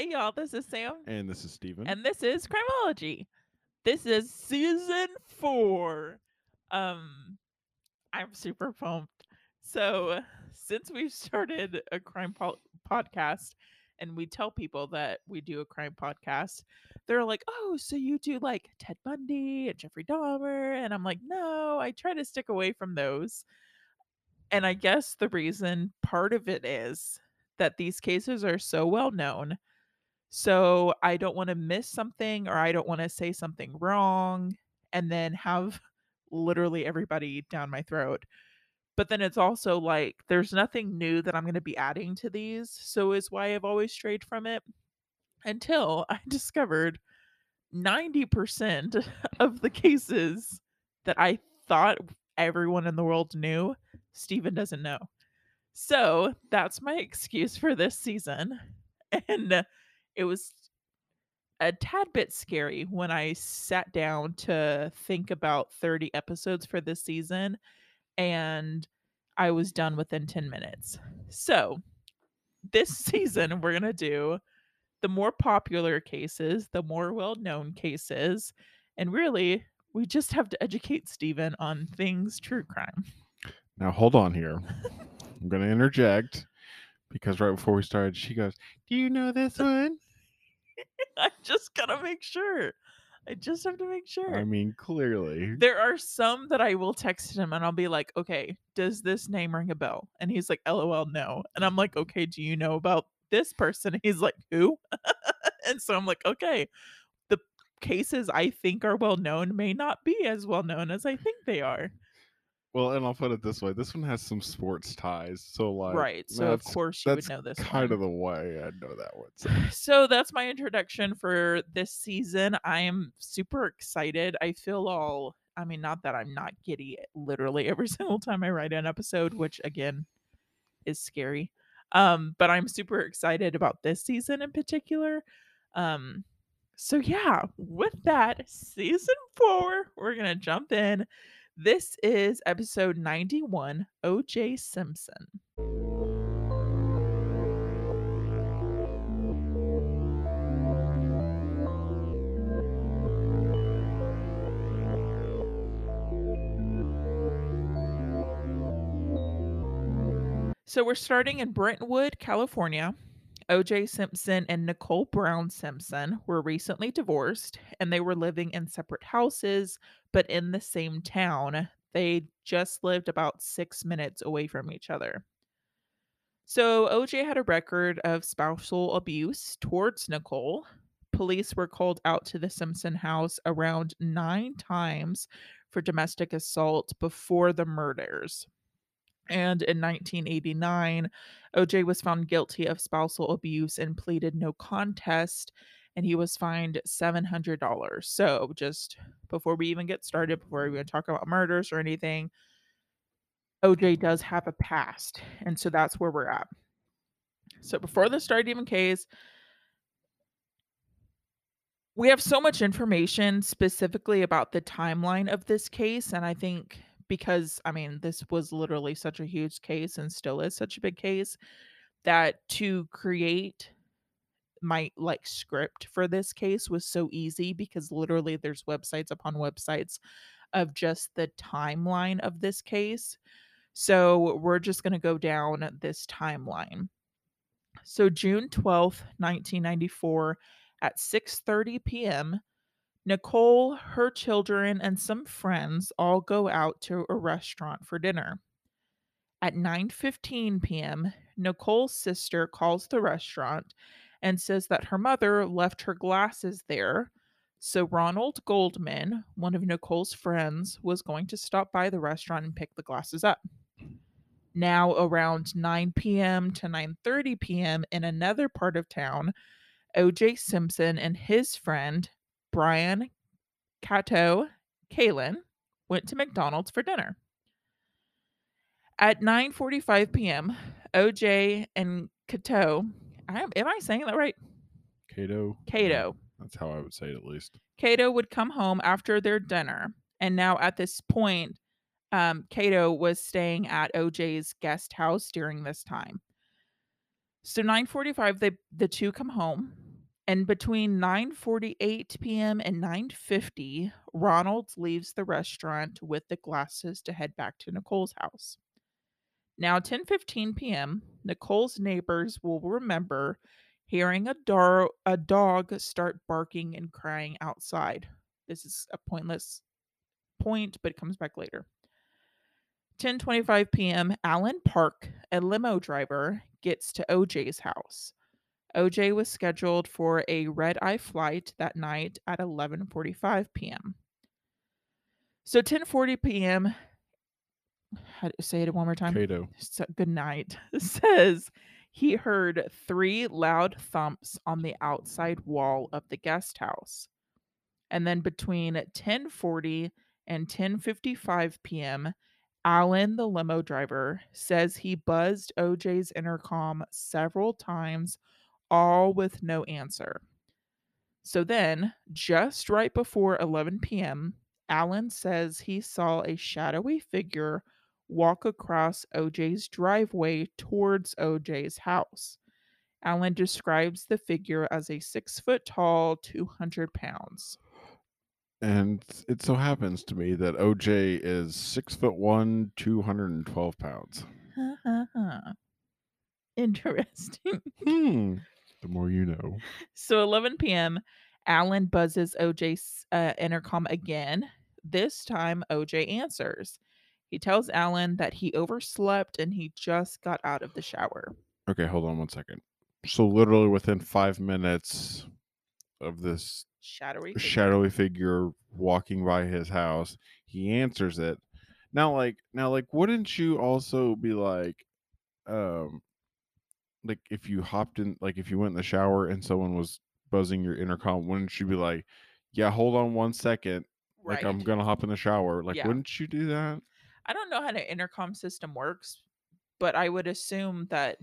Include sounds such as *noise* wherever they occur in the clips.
Hey y'all, this is Sam. And this is Steven. And this is Crimology. This is season four. Um I'm super pumped. So since we've started a crime po- podcast and we tell people that we do a crime podcast, they're like, "Oh, so you do like Ted Bundy and Jeffrey Dahmer?" And I'm like, "No, I try to stick away from those." And I guess the reason part of it is that these cases are so well known. So I don't want to miss something or I don't want to say something wrong and then have *laughs* literally everybody down my throat. But then it's also like there's nothing new that I'm going to be adding to these. So is why I've always strayed from it until I *laughs* discovered 90% *laughs* of the cases that I thought everyone in the world knew, Steven doesn't know. So that's my excuse for this season. And it was a tad bit scary when I sat down to think about 30 episodes for this season and I was done within 10 minutes. So, this *laughs* season we're going to do the more popular cases, the more well-known cases, and really we just have to educate Steven on things true crime. Now hold on here. I'm going to interject because right before we started, she goes, "Do you know this *laughs* one?" *laughs* I just gotta make sure. I just have to make sure. I mean, clearly. there are some that I will text him and I'll be like, okay, does this name ring a bell? And he's like, LOL, no. And I'm like, okay, do you know about this person? And *laughs* he's like, who? *laughs* and so I'm like, okay, the cases I think are well known may not be as well known as I think they are. Well, and I'll put it this way: this one has some sports ties, so like, right. So of course you would know this. kind one. of the way I know that one. So. *sighs* so that's my introduction for this season. I am super excited. I feel all I mean, not that I'm not giddy literally every *laughs* single time I write an episode, which again is scary. Um, but I'm super excited about this season in particular. Um, so yeah, with that, season four, we're gonna jump in. This is episode 91, OJ Simpson. So we're starting in Brentwood, California. OJ Simpson and Nicole Brown Simpson were recently divorced and they were living in separate houses, but in the same town. They just lived about six minutes away from each other. So OJ had a record of spousal abuse towards Nicole. Police were called out to the Simpson house around nine times for domestic assault before the murders. And in 1989, OJ was found guilty of spousal abuse and pleaded no contest, and he was fined $700. So, just before we even get started, before we even talk about murders or anything, OJ does have a past, and so that's where we're at. So, before the start even case, we have so much information specifically about the timeline of this case, and I think because I mean, this was literally such a huge case and still is such a big case that to create my like script for this case was so easy because literally there's websites upon websites of just the timeline of this case. So we're just going to go down this timeline. So June 12th, 1994 at 6:30 p.m. Nicole, her children, and some friends all go out to a restaurant for dinner. At 9:15 p.m., Nicole's sister calls the restaurant and says that her mother left her glasses there. So Ronald Goldman, one of Nicole's friends, was going to stop by the restaurant and pick the glasses up. Now around 9 p.m. to 9:30 p.m. in another part of town, OJ Simpson and his friend Brian Kato Kaelin went to McDonald's for dinner. At 9:45 p.m., OJ and Kato, I, am I saying that right? Kato. Kato. That's how I would say it at least. Kato would come home after their dinner, and now at this point, um, Kato was staying at OJ's guest house during this time. So 9:45, they the two come home. And between 9:48 PM and 9:50, Ronald leaves the restaurant with the glasses to head back to Nicole's house. Now 10:15 PM, Nicole's neighbors will remember hearing a, a dog start barking and crying outside. This is a pointless point, but it comes back later. 10:25 p.m., Alan Park, a limo driver, gets to OJ's house. OJ was scheduled for a red-eye flight that night at 11:45 p.m. So 10:40 p.m. Say it one more time? Kato. So, good night. *laughs* Says he heard three loud thumps on the outside wall of the guest house. And then between 10:40 and 10:55 p.m., Alan, the limo driver, says he buzzed OJ's intercom several times, all with no answer. So then, just right before 11 p.m., Alan says he saw a shadowy figure walk across OJ's driveway towards OJ's house. Alan describes the figure as a six foot tall, 200 pounds. And it so happens to me that OJ is six foot one, 212 pounds. *laughs* Interesting. Hmm. The more you know. So 11 p.m., Alan buzzes OJ's uh, intercom again. This time, OJ answers. He tells Alan that he overslept and he just got out of the shower. Okay, hold on one second. So literally within five minutes of this Shadowy. figure. shadowy figure walking by his house, he answers it. Now, like, now, like, wouldn't you also be like, um, like if you hopped in, like if you went in the shower and someone was buzzing your intercom, wouldn't you be like, yeah, hold on one second, like I'm gonna hop in the shower? Like, Yeah. wouldn't you do that? I don't know how the intercom system works, but I would assume that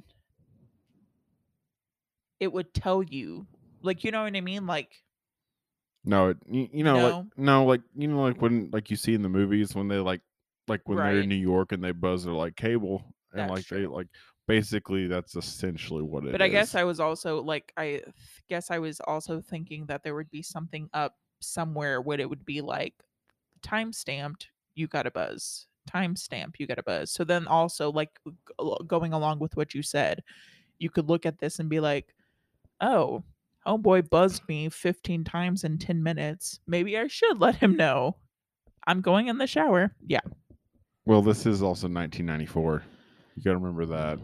it would tell you, like, you know what I mean? Like, No, it, you, you know, No? like no, like you know, like when like you see in the movies when they like like when they're in New York and they buzz their like cable and That's like they like basically that's essentially what it is. but I guess I was also like, I guess I was also thinking that there would be something up somewhere where it would be like time stamped, you got a buzz. Time stamp, you got a buzz. So then also, like, going along with what you said, you could look at this and be like, oh, homeboy buzzed me 15 times in 10 minutes. Maybe I should let him know. I'm going in the shower. Yeah. well, this is also 1994. You got to remember that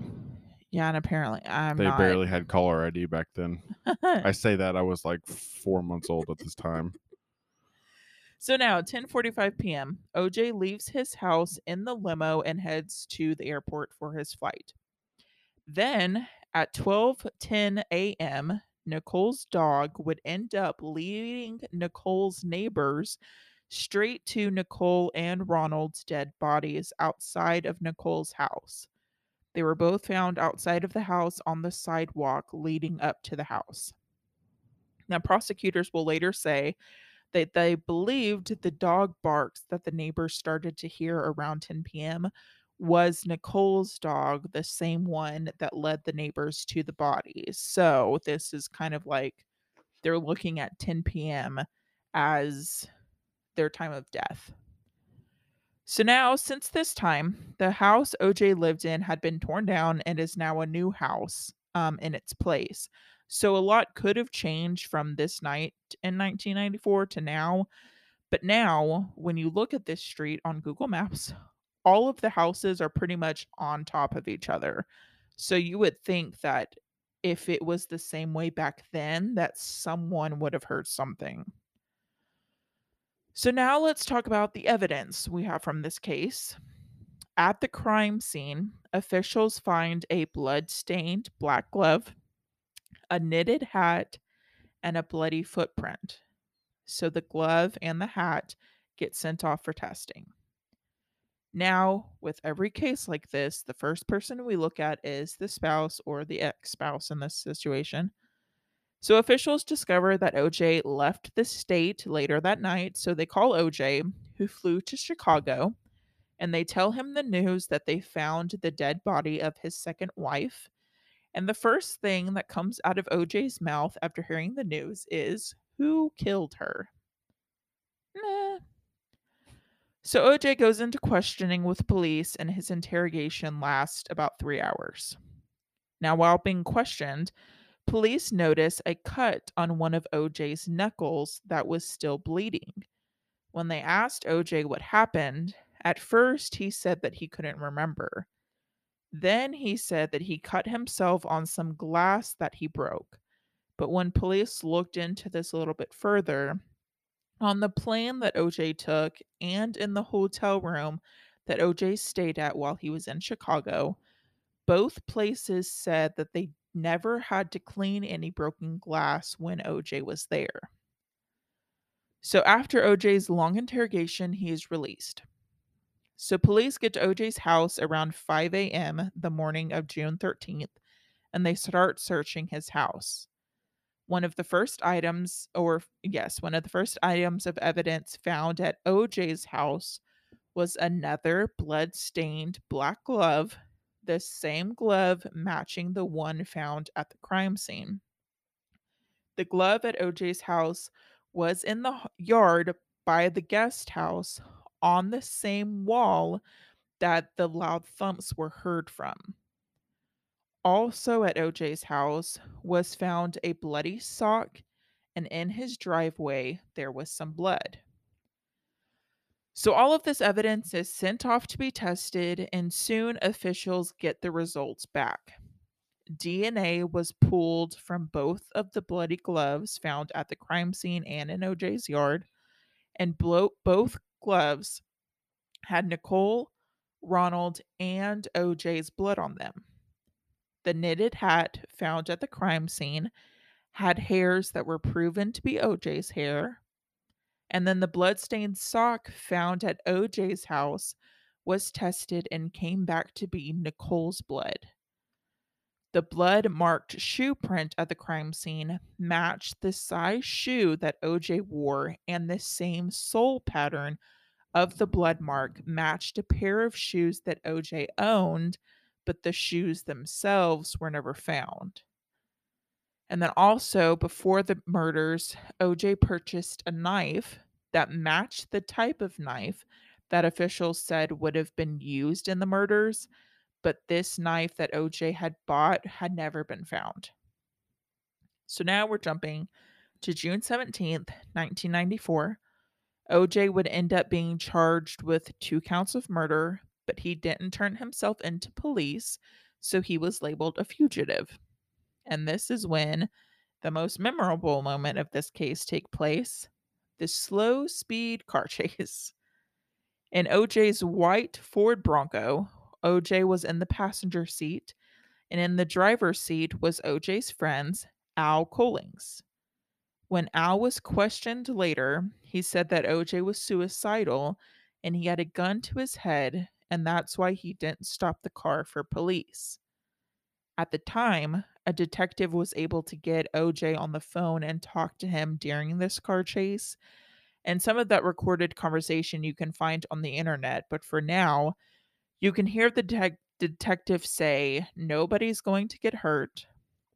Yeah, and apparently I'm they not. barely had caller ID back then. I *laughs* say that I was like four months old at this time. so now, 10:45 p.m., OJ leaves his house in the limo and heads to the airport for his flight. Then, at 12:10 a.m., Nicole's dog would end up leading Nicole's neighbors straight to Nicole and Ronald's dead bodies outside of Nicole's house. They were both found outside of the house on the sidewalk leading up to the house. Now, prosecutors will later say that they believed the dog barks that the neighbors started to hear around 10 p.m. was Nicole's dog, the same one that led the neighbors to the bodies. So, this is kind of like they're looking at 10 p.m. as their time of death. So now, since this time, the house OJ lived in had been torn down and is now a new house um, in its place. So a lot could have changed from this night in 1994 to now. But now, when you look at this street on Google Maps, all of the houses are pretty much on top of each other. So you would think that if it was the same way back then, that someone would have heard something. So now let's talk about the evidence we have from this case. At the crime scene, officials find a blood-stained black glove, a knitted hat, and a bloody footprint. So the glove and the hat get sent off for testing. Now, with every case like this, the first person we look at is the spouse or the ex spouse in this situation. So officials discover that OJ left the state later that night, so they call OJ, who flew to Chicago, and they tell him the news that they found the dead body of his second wife And the first thing that comes out of OJ's mouth after hearing the news is, Who killed her? So OJ goes into questioning with police, and his interrogation lasts about three hours. Now, while being questioned, police notice a cut on one of OJ's knuckles that was still bleeding. When they asked OJ what happened, at first he said that he couldn't remember. Then he said that he cut himself on some glass that he broke. But when police looked into this a little bit further, on the plane that OJ took and in the hotel room that OJ stayed at while he was in Chicago, both places said that they never had to clean any broken glass when OJ was there. So after OJ's long interrogation, he is released. So police get to OJ's house around 5 a.m. the morning of June 13th, and they start searching his house. One of the first items, or yes, one of the first items of evidence found at OJ's house was another blood-stained black glove, the same glove matching the one found at the crime scene. The glove at OJ's house was in the yard by the guest house on the same wall that the loud thumps were heard from. Also at OJ's house was found a bloody sock, and in his driveway there was some blood. So, all of this evidence is sent off to be tested, and soon officials get the results back. DNA was pulled from both of the bloody gloves found at the crime scene and in OJ's yard, and blo- both gloves had Nicole, Ronald, and OJ's blood on them. The knitted hat found at the crime scene had hairs that were proven to be OJ's hair. And then the bloodstained sock found at OJ's house was tested and came back to be Nicole's blood. The blood marked shoe print at the crime scene matched the size shoe that OJ wore, and the same sole pattern of the blood mark matched a pair of shoes that OJ owned, but the shoes themselves were never found. And then also, before the murders, OJ purchased a knife that matched the type of knife that officials said would have been used in the murders, but this knife that OJ had bought had never been found. So now we're jumping to June 17th, 1994. OJ would end up being charged with two counts of murder, but he didn't turn himself into police, so he was labeled a fugitive. And this is when the most memorable moment of this case take place, the slow speed car *laughs* chase. In OJ's white Ford Bronco, OJ was in the passenger seat, and in the driver's seat was OJ's friends, Al Cowlings. When Al was questioned later, he said that OJ was suicidal and he had a gun to his head, and that's why he didn't stop the car for police. At the time, a detective was able to get OJ on the phone and talk to him during this car chase. And some of that recorded conversation you can find on the internet, but for now, you can hear the de- detective say, Nobody's going to get hurt,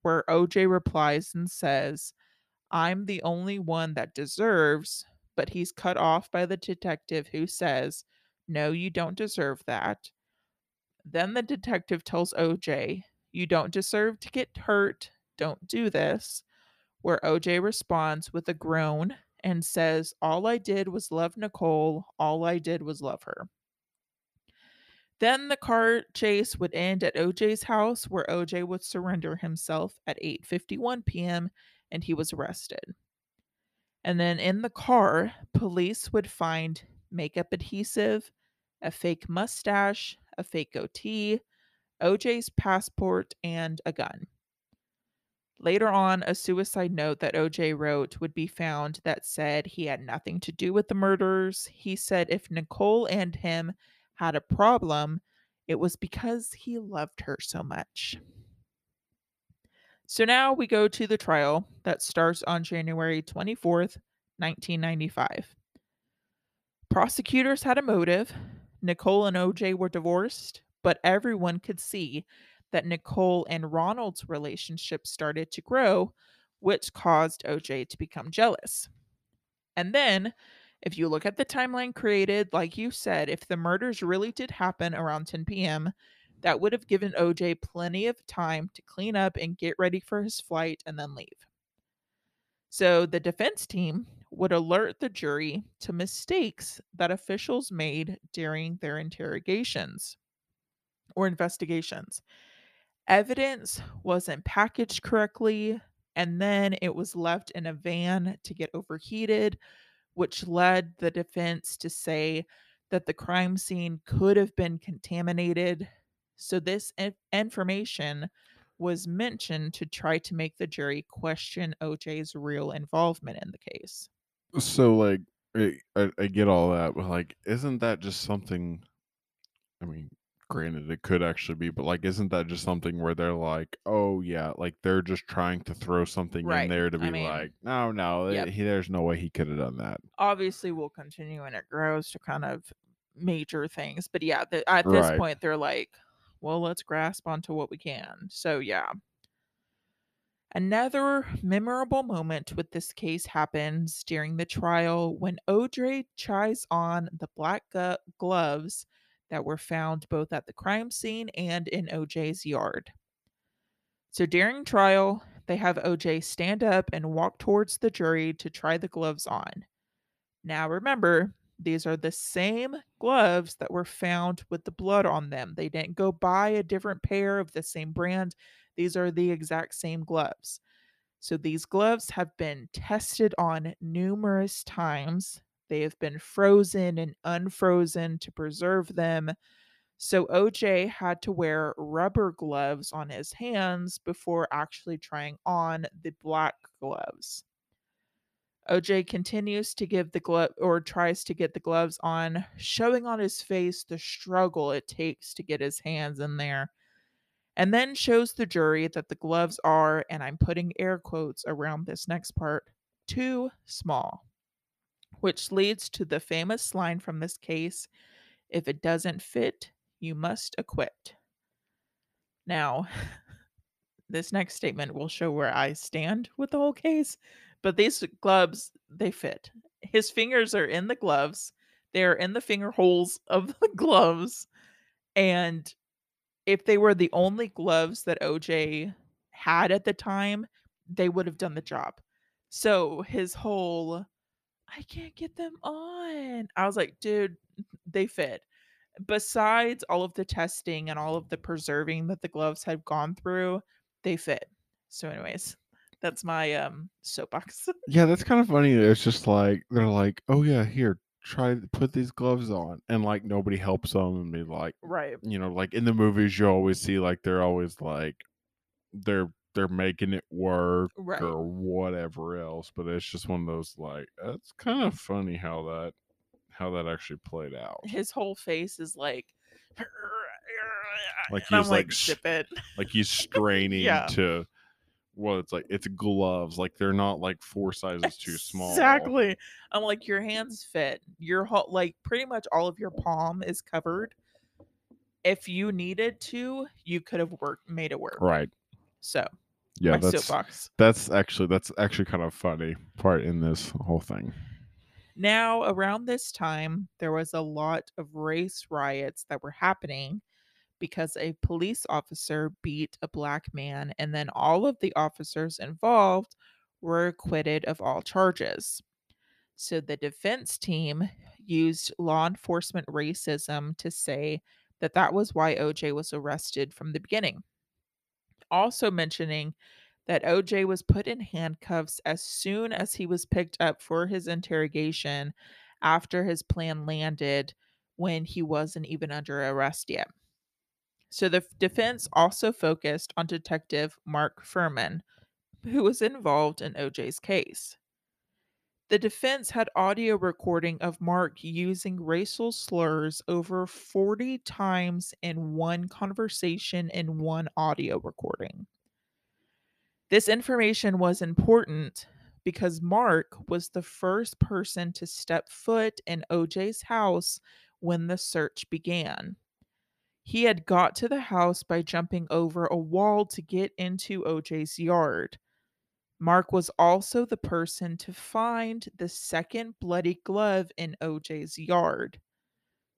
where OJ replies and says, I'm the only one that deserves, but he's cut off by the detective who says, No, you don't deserve that. Then the detective tells OJ, You don't deserve to get hurt. Don't do this. Where OJ responds with a groan and says, All I did was love Nicole. All I did was love her. Then the car chase would end at OJ's house where OJ would surrender himself at 8:51 p.m. and he was arrested. And then in the car, police would find makeup adhesive, a fake mustache, a fake goatee, OJ's passport, and a gun. Later on, a suicide note that OJ wrote would be found that said he had nothing to do with the murders. He said if Nicole and him had a problem, it was because he loved her so much. So now we go to the trial that starts on January 24th, 1995. Prosecutors had a motive. Nicole and OJ were divorced, but everyone could see that Nicole and Ronald's relationship started to grow, which caused OJ to become jealous. And then, if you look at the timeline created, like you said, if the murders really did happen around 10 p.m., that would have given OJ plenty of time to clean up and get ready for his flight and then leave. So the defense team would alert the jury to mistakes that officials made during their interrogations or investigations. Evidence wasn't packaged correctly, and then it was left in a van to get overheated, which led the defense to say that the crime scene could have been contaminated. So, this in- information was mentioned to try to make the jury question OJ's real involvement in the case. So, like, I, I get all that, but like, isn't that just something? I mean, granted, it could actually be, but like, isn't that just something where they're like, oh yeah, like they're just trying to throw something in there to I be mean, like, oh, no, no, yep. he, there's no way he could have done that. Obviously, we'll continue and it grows to kind of major things. But yeah, the, at this Right. point, they're like, well, let's grasp onto what we can. So, yeah. Another memorable moment with this case happens during the trial when Audrey tries on the black gu- gloves that were found both at the crime scene and in OJ's yard. So during trial, they have OJ stand up and walk towards the jury to try the gloves on. Now remember, these are the same gloves that were found with the blood on them. They didn't go buy a different pair of the same brand. These are the exact same gloves. So these gloves have been tested on numerous times. They have been frozen and unfrozen to preserve them. So OJ had to wear rubber gloves on his hands before actually trying on the black gloves. OJ continues to give the glove or tries to get the gloves on, showing on his face the struggle it takes to get his hands in there and then shows the jury that the gloves are, and I'm putting air quotes around this next part, too small. Which leads to the famous line from this case if it doesn't fit, you must acquit. Now, *laughs* this next statement will show where I stand with the whole case, but these gloves, they fit. His fingers are in the gloves, they're in the finger holes of the *laughs* gloves, and if they were the only gloves that OJ had at the time, they would have done the job. So his whole, I can't get them on. I was like, dude, they fit. Besides all of the testing and all of the preserving that the gloves had gone through, they fit. So, anyways, that's my um soapbox. *laughs* Yeah, that's kind of funny. It's just like they're like, oh yeah, here, try to put these gloves on, and like nobody helps them, and be like, right. you know, like in the movies, you always see like they're always like they're they're making it work Right. or whatever else. But it's just one of those like that's kind of funny how that how that actually played out. His whole face is like, Like he's, like, like, sh- it. Like he's *laughs* straining Yeah. to. Well, it's like it's gloves. Like they're not like four sizes too small. Exactly. I'm like, your hands fit. Your whole, like, pretty much all of your palm is covered. If you needed to, you could have worked, made it work. Right. So, Yeah, my that's soapbox. that's actually that's actually kind of funny part in this whole thing. Now, around this time, there was a lot of race riots that were happening because a police officer beat a black man, and then all of the officers involved were acquitted of all charges. So the defense team used law enforcement racism to say that that was why OJ was arrested from the beginning. Also mentioning that OJ was put in handcuffs as soon as he was picked up for his interrogation after his plan landed when he wasn't even under arrest yet. So the defense also focused on Detective Mark Fuhrman, who was involved in OJ's case. The defense had audio recording of Mark using racial slurs over 40 times in one conversation in one audio recording. This information was important because Mark was the first person to step foot in OJ's house when the search began. He had got to the house by jumping over a wall to get into OJ's yard. Mark was also the person to find the second bloody glove in OJ's yard.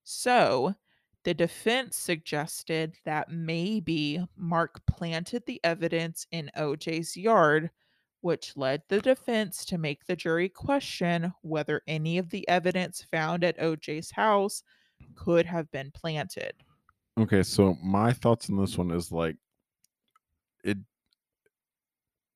So, the defense suggested that maybe Mark planted the evidence in OJ's yard, which led the defense to make the jury question whether any of the evidence found at OJ's house could have been planted. Okay, so my thoughts on this one is like it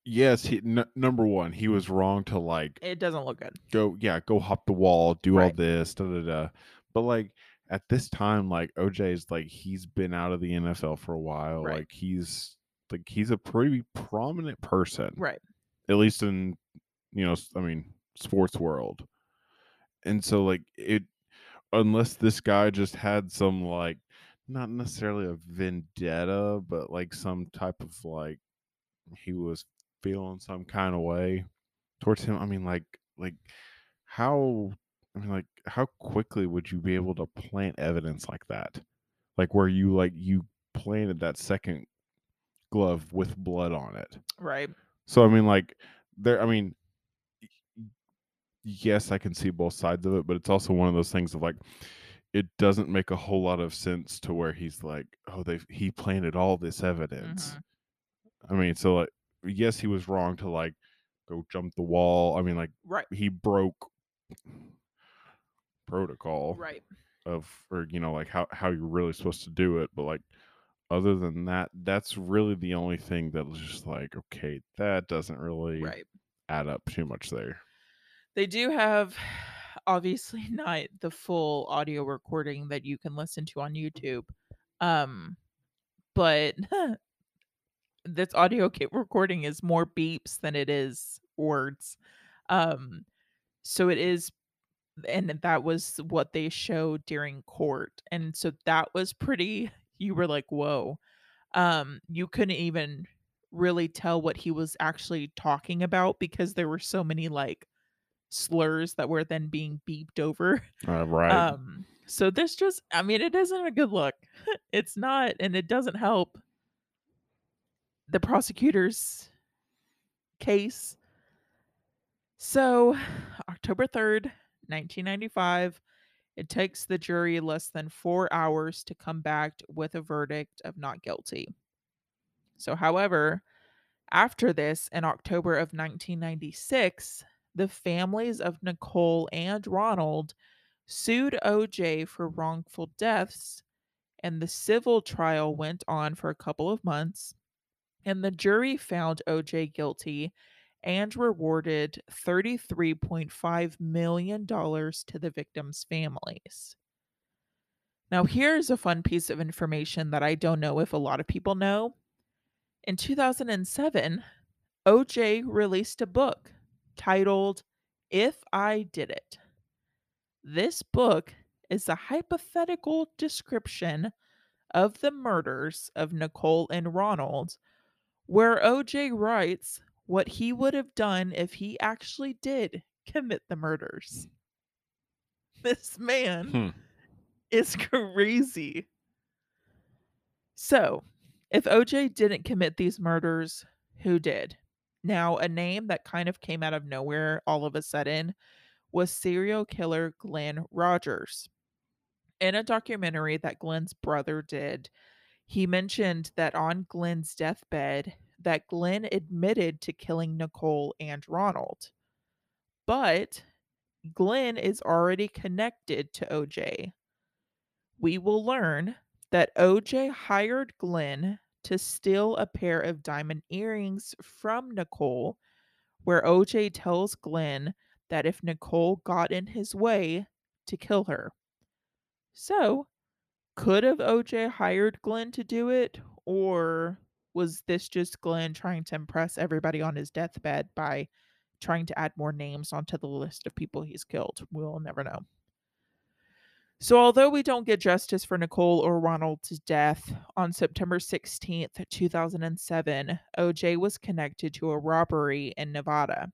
yes, he n- number 1, he was wrong to like It doesn't look good. go yeah, go hop the wall, do all Right. this, da da da. But like at this time, like OJ's like he's been out of the NFL for a while. Right. Like he's like he's a pretty prominent person, Right. at least in you know, s- I mean, sports world. And so like it unless this guy just had some like not necessarily a vendetta, but like some type of like he was feeling some kind of way towards him. I mean, like like how I mean like how quickly would you be able to plant evidence like that? Like where you like you planted that second glove with blood on it. Right. So I mean like there I mean yes, I can see both sides of it, but it's also one of those things of like it doesn't make a whole lot of sense to where he's like, oh, they he planted all this evidence. Mhm. I mean, so like, yes, he was wrong to like go jump the wall. I mean, like Right. he broke protocol Right. of, or you know, like how how you're really supposed to do it. But like, other than that, that's really the only thing that was just like, okay, that doesn't really Right. add up too much there. They do have *sighs* obviously *laughs* not the full audio recording that you can listen to on YouTube. Um but *laughs* this audio recording is more beeps than it is words. Um so it is and that was what they showed during court. And so that was pretty you were like, "Whoa." Um you couldn't even really tell what he was actually talking about because there were so many like slurs that were then being beeped over. Uh, right. Um, so this just I mean, it isn't a good look. *laughs* it's not, and it doesn't help the prosecutor's case. So *sighs* October 3rd, 1995, it takes the jury less than four hours to come back with a verdict of not guilty. So, however, after this, in October of 1996, the families of Nicole and Ronald sued OJ for wrongful deaths, and the civil trial went on for a couple of months. And the jury found OJ guilty and rewarded $33.5 million to the victims' families. Now, here's a fun piece of information that I don't know if a lot of people know. In 2007, OJ released a book titled If I Did It. This book is a hypothetical description of the murders of Nicole and Ronald, where OJ writes what he would have done if he actually did commit the murders. *laughs* This man Hmm. is *laughs* crazy. So, if OJ didn't commit these murders, who did? Now, a name that kind of came out of nowhere all of a sudden was serial killer Glen Rogers. In a documentary that Glen's brother did, he mentioned that on Glen's deathbed that Glen admitted to killing Nicole and Ronald. But Glen is already connected to OJ. We will learn that OJ hired Glen to steal a pair of diamond earrings from Nicole, where OJ tells Glen that if Nicole got in his way, to kill her. So, could have OJ hired Glen to do it, or was this just Glen trying to impress everybody on his deathbed by trying to add more names onto the list of people he's killed? We'll never know. So, although we don't get justice for Nicole or Ronald's death, on September 16th, 2007, OJ was connected to a robbery in Nevada.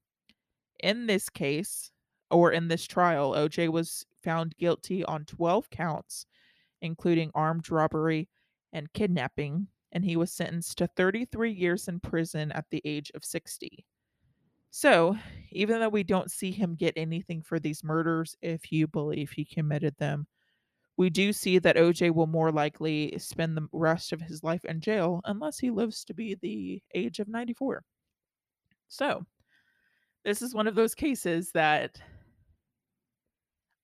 In this case, or in this trial, OJ was found guilty on 12 counts, including armed robbery and kidnapping, and he was sentenced to 33 years in prison at the age of 60. So, even though we don't see him get anything for these murders, if you believe he committed them, we do see that OJ will more likely spend the rest of his life in jail unless he lives to be the age of 94. So, this is one of those cases that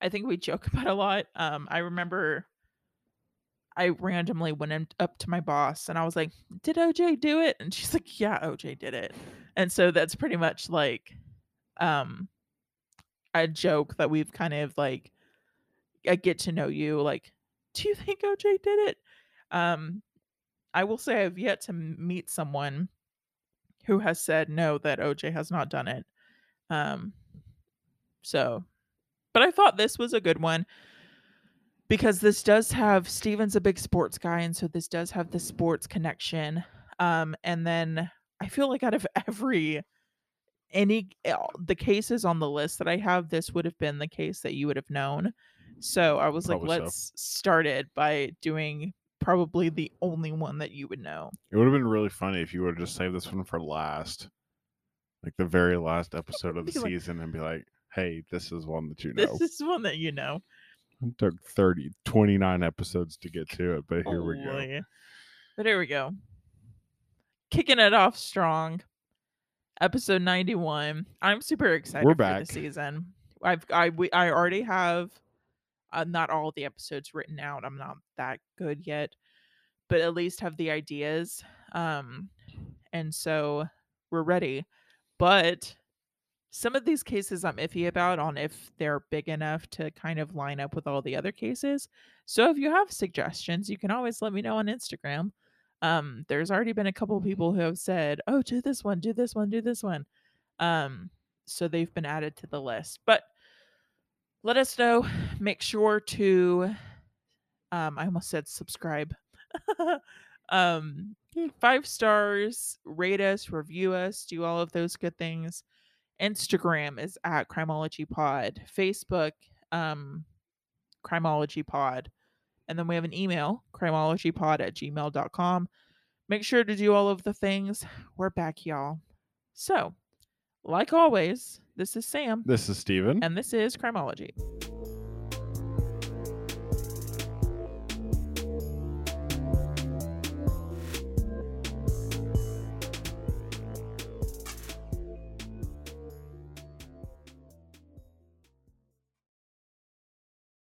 I think we joke *laughs* about a lot. Um, I remember I randomly went up to my boss and I was like, "Did OJ do it?" And she's like, "Yeah, OJ did it." And so that's pretty much like um a joke that we've kind of like I get to know you like, "Do you think OJ did it?" Um I will say I've yet to meet someone who has said no that OJ has not done it. Um so but I thought this was a good one because this does have Steven's a big sports guy, and so this does have the sports connection. Um, and then I feel like out of *laughs* every any eh, the cases on the list that I have, this would have been the case that you would have known. So I was Probably like, let's start it by doing probably the only one that you would know. It would have been really funny if you would have just saved this one for last, like the very last episode of the *laughs* Be like- season, and be like, "Hey, this is one that you know. This is one that you know. It took 30, 29 episodes to get to it, but here we go. But here we go. Kicking it off strong. Episode 91. I'm super excited We're for the season. I've I we, I already have uh, not all the episodes written out. I'm not that good yet, but at least have the ideas. Um and so we're ready. But some of these cases I'm iffy about on if they're big enough to kind of line up with all the other cases. So if you have suggestions, you can always let me know on Instagram. Um, there's already been a couple people who have said, "Oh, do this one, do this one, do this one." Um, so they've been added to the list. But let us know. Make sure to um I almost said subscribe. *laughs* um five stars, rate us, review us, do all of those good things. Instagram is at Crimology Pod. Facebook, um, Crimology Pod. And then we have an email, crimologypod at gmail.com. Make sure to do all of the things. We're back, y'all. So, like always, this is Sam, This is Steven. and this is Crimology.